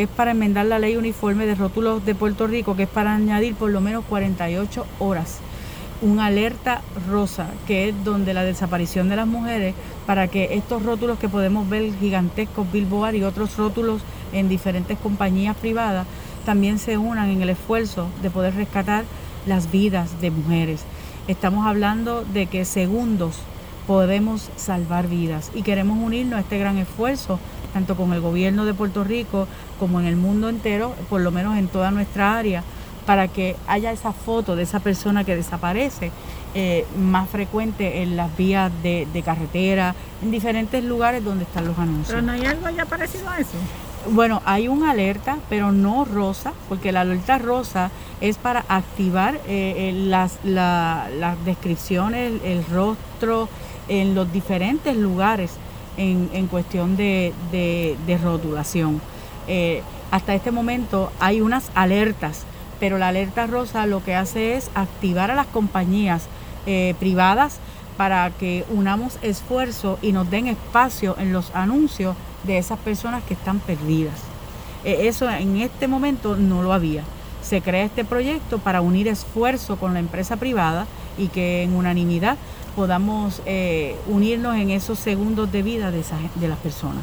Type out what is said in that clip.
es para enmendar la ley uniforme de rótulos de Puerto Rico, que es para añadir por lo menos 48 horas un alerta rosa, que es donde la desaparición de las mujeres, para que estos rótulos que podemos ver gigantescos, Billboard y otros rótulos en diferentes compañías privadas, también se unan en el esfuerzo de poder rescatar las vidas de mujeres. Estamos hablando de que segundos podemos salvar vidas y queremos unirnos a este gran esfuerzo, tanto con el gobierno de Puerto Rico como en el mundo entero, por lo menos en toda nuestra área para que haya esa foto de esa persona que desaparece eh, más frecuente en las vías de, carretera, en diferentes lugares donde están los anuncios. ¿Pero no hay algo ya parecido a eso? Bueno, hay un alerta, pero no rosa, porque la alerta rosa es para activar eh, eh, las, descripciones, el, rostro en los diferentes lugares en, cuestión de, de, rotulación. hasta este momento hay unas alertas pero la alerta rosa lo que hace es activar a las compañías eh, privadas para que unamos esfuerzo y nos den espacio en los anuncios de esas personas que están perdidas. Eh, eso en este momento no lo había. Se crea este proyecto para unir esfuerzo con la empresa privada y que en unanimidad podamos eh, unirnos en esos segundos de vida de, de las personas.